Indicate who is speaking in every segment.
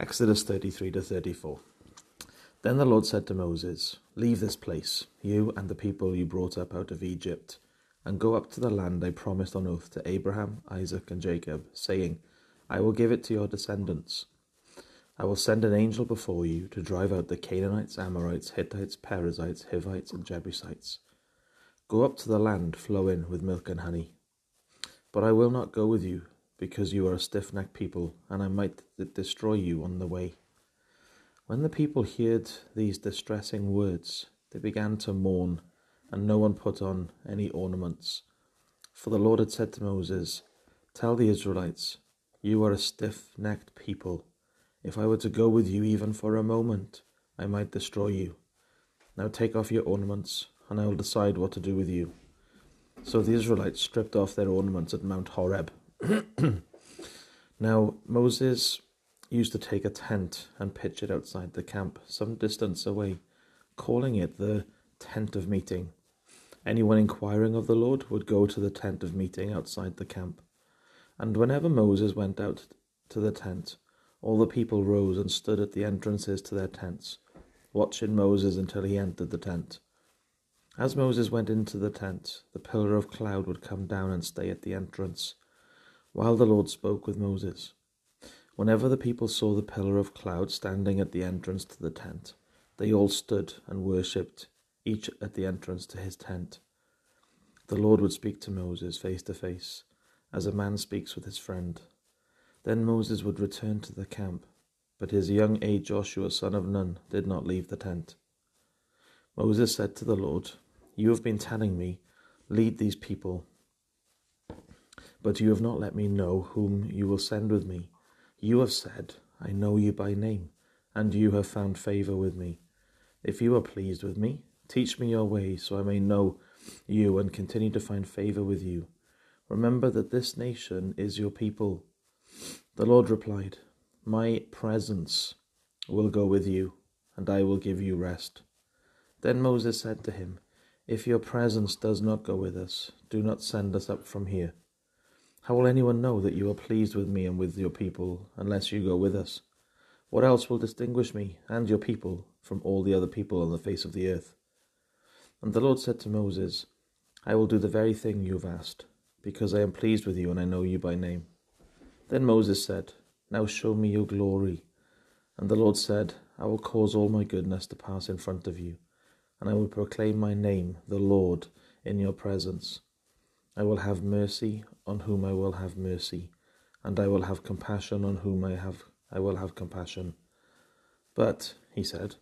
Speaker 1: Exodus 33 to 34. Then the Lord said to Moses, Leave this place, you and the people you brought up out of Egypt, and go up to the land I promised on oath to Abraham, Isaac, and Jacob, saying, I will give it to your descendants. I will send an angel before you to drive out the Canaanites, Amorites, Hittites, Perizzites, Hivites, and Jebusites. Go up to the land flowing with milk and honey. But I will not go with you, because you are a stiff necked people, and I might destroy you on the way. When the people heard these distressing words, they began to mourn, and no one put on any ornaments. For the Lord had said to Moses, Tell the Israelites, You are a stiff necked people. If I were to go with you even for a moment, I might destroy you. Now take off your ornaments, and I will decide what to do with you. So the Israelites stripped off their ornaments at Mount Horeb. now Moses used to take a tent and pitch it outside the camp, some distance away, calling it the tent of meeting. Anyone inquiring of the Lord would go to the tent of meeting outside the camp. And whenever Moses went out to the tent, all the people rose and stood at the entrances to their tents, watching Moses until he entered the tent. As Moses went into the tent, the pillar of cloud would come down and stay at the entrance while the Lord spoke with Moses. Whenever the people saw the pillar of cloud standing at the entrance to the tent, they all stood and worshipped, each at the entrance to his tent. The Lord would speak to Moses face to face, as a man speaks with his friend. Then Moses would return to the camp, but his young aide Joshua, son of Nun, did not leave the tent. Moses said to the Lord, You have been telling me, lead these people but you have not let me know whom you will send with me. You have said, I know you by name, and you have found favor with me. If you are pleased with me, teach me your way, so I may know you and continue to find favor with you. Remember that this nation is your people. The Lord replied, My presence will go with you, and I will give you rest. Then Moses said to him, If your presence does not go with us, do not send us up from here. How will anyone know that you are pleased with me and with your people unless you go with us? What else will distinguish me and your people from all the other people on the face of the earth? And the Lord said to Moses, I will do the very thing you have asked, because I am pleased with you and I know you by name. Then Moses said, Now show me your glory. And the Lord said, I will cause all my goodness to pass in front of you, and I will proclaim my name, the Lord, in your presence. I will have mercy on whom I will have mercy, and I will have compassion on whom I have I will have compassion. But, he said,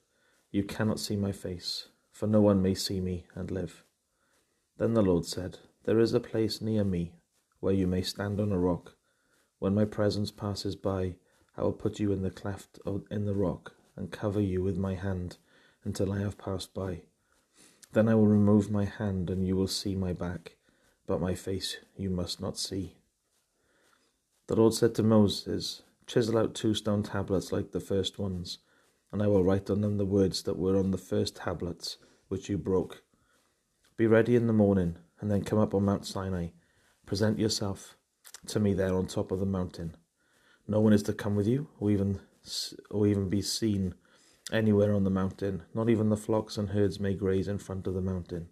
Speaker 1: you cannot see my face, for no one may see me and live. Then the Lord said, There is a place near me where you may stand on a rock. When my presence passes by, I will put you in the cleft of, in the rock and cover you with my hand until I have passed by. Then I will remove my hand and you will see my back but my face you must not see. The Lord said to Moses, Chisel out two stone tablets like the first ones, and I will write on them the words that were on the first tablets which you broke. Be ready in the morning, and then come up on Mount Sinai. Present yourself to me there on top of the mountain. No one is to come with you, or even or even be seen anywhere on the mountain. Not even the flocks and herds may graze in front of the mountain.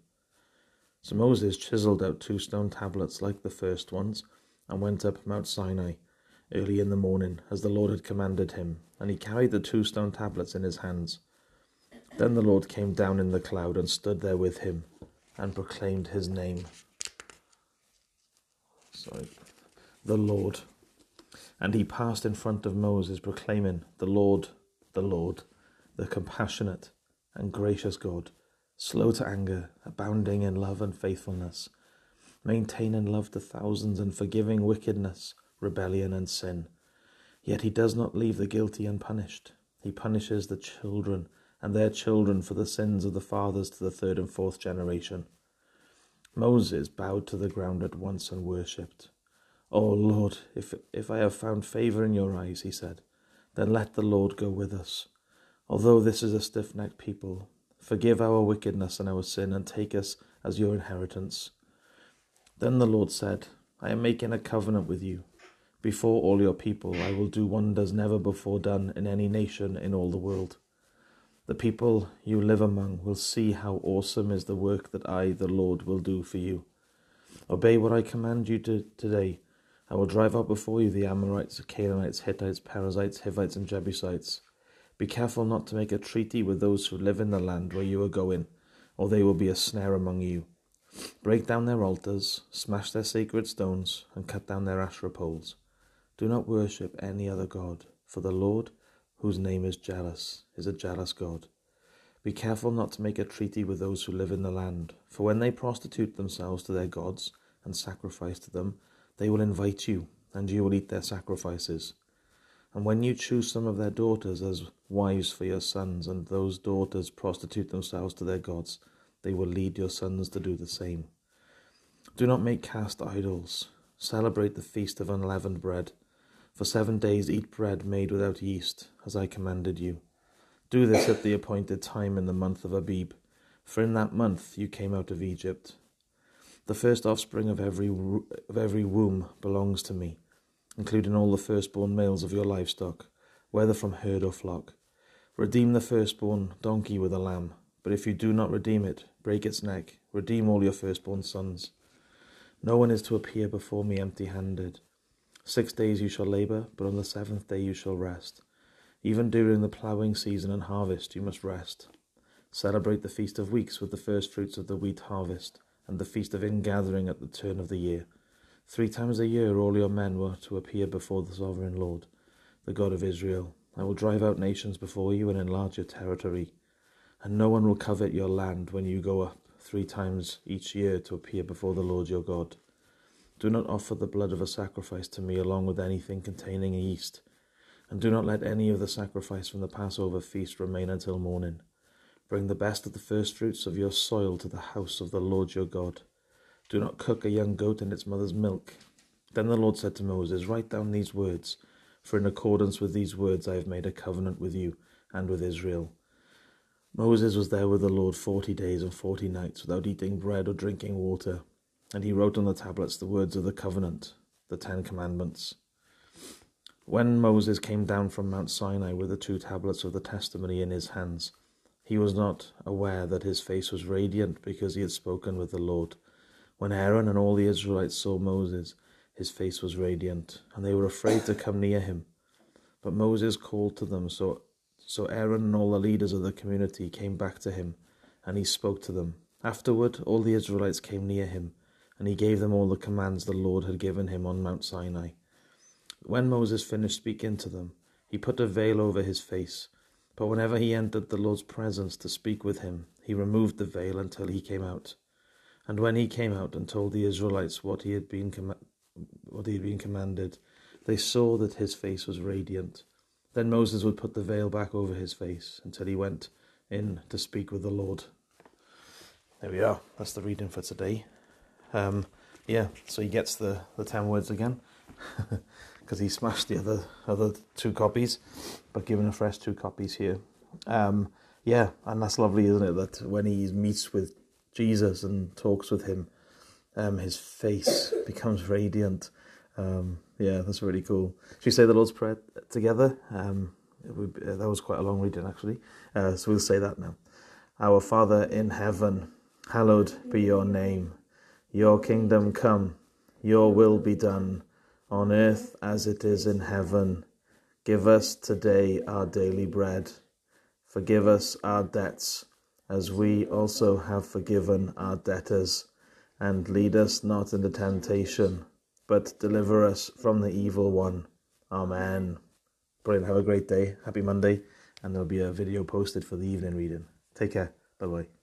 Speaker 1: So Moses chiseled out two stone tablets like the first ones, and went up Mount Sinai early in the morning, as the Lord had commanded him, and he carried the two stone tablets in his hands. Then the Lord came down in the cloud and stood there with him, and proclaimed his name. Sorry, the Lord. And he passed in front of Moses, proclaiming, The Lord, the Lord, the compassionate and gracious God slow to anger, abounding in love and faithfulness, maintaining love to thousands and forgiving wickedness, rebellion, and sin. Yet he does not leave the guilty unpunished. He punishes the children and their children for the sins of the fathers to the third and fourth generation. Moses bowed to the ground at once and worshipped. O oh Lord, if, if I have found favor in your eyes, he said, then let the Lord go with us. Although this is a stiff necked people, Forgive our wickedness and our sin, and take us as your inheritance. Then the Lord said, I am making a covenant with you. Before all your people, I will do wonders never before done in any nation in all the world. The people you live among will see how awesome is the work that I, the Lord, will do for you. Obey what I command you to today. I will drive out before you the Amorites, the Canaanites, Hittites, Perizzites, Hivites, and Jebusites. Be careful not to make a treaty with those who live in the land where you are going, or they will be a snare among you. Break down their altars, smash their sacred stones, and cut down their Asherah poles. Do not worship any other God, for the Lord, whose name is jealous, is a jealous God. Be careful not to make a treaty with those who live in the land, for when they prostitute themselves to their gods and sacrifice to them, they will invite you, and you will eat their sacrifices. And when you choose some of their daughters as wives for your sons, and those daughters prostitute themselves to their gods, they will lead your sons to do the same. Do not make cast idols. Celebrate the feast of unleavened bread. For seven days eat bread made without yeast, as I commanded you. Do this at the appointed time in the month of Abib, for in that month you came out of Egypt. The first offspring of every, of every womb belongs to me, including all the firstborn males of your livestock, whether from herd or flock. Redeem the firstborn donkey with a lamb, but if you do not redeem it, break its neck. Redeem all your firstborn sons. No one is to appear before me empty handed. Six days you shall labour, but on the seventh day you shall rest. Even during the ploughing season and harvest you must rest. Celebrate the Feast of Weeks with the first fruits of the wheat harvest, and the Feast of Ingathering at the turn of the year. Three times a year all your men were to appear before the Sovereign Lord, the God of Israel. I will drive out nations before you and enlarge your territory, and no one will covet your land when you go up three times each year to appear before the Lord your God. Do not offer the blood of a sacrifice to me along with anything containing yeast, and do not let any of the sacrifice from the Passover feast remain until morning. Bring the best of the firstfruits of your soil to the house of the Lord your God. Do not cook a young goat in its mother's milk. Then the Lord said to Moses, Write down these words, for in accordance with these words I have made a covenant with you and with Israel. Moses was there with the Lord forty days and forty nights without eating bread or drinking water. And he wrote on the tablets the words of the covenant, the Ten Commandments. When Moses came down from Mount Sinai with the two tablets of the testimony in his hands, he was not aware that his face was radiant because he had spoken with the Lord. When Aaron and all the Israelites saw Moses, his face was radiant, and they were afraid to come near him. But Moses called to them, so, so Aaron and all the leaders of the community came back to him, and he spoke to them. Afterward, all the Israelites came near him and he gave them all the commands the Lord had given him on Mount Sinai. When Moses finished speaking to them, he put a veil over his face. But whenever he entered the Lord's presence to speak with him, he removed the veil until he came out. And when he came out and told the Israelites what he had been com- what he had been commanded, they saw that his face was radiant. Then Moses would put the veil back over his face until he went in to speak with the Lord. There we are. That's the reading for today. Um, yeah, so he gets the, the 10 words again because he smashed the other other two copies, but given a fresh two copies here. Um, yeah, and that's lovely, isn't it? That when he meets with Jesus and talks with him, um, his face becomes radiant. Um, yeah, that's really cool. Should we say the Lord's Prayer together? Um, uh, that was quite a long reading, actually. Uh, so we'll say that now. Our Father in heaven, hallowed be your name. Your kingdom come, your will be done, on earth as it is in heaven. Give us today our daily bread. Forgive us our debts, as we also have forgiven our debtors. And lead us not into temptation, but deliver us from the evil one. Amen. Brilliant. Have a great day. Happy Monday. And there'll be a video posted for the evening reading. Take care. Bye bye.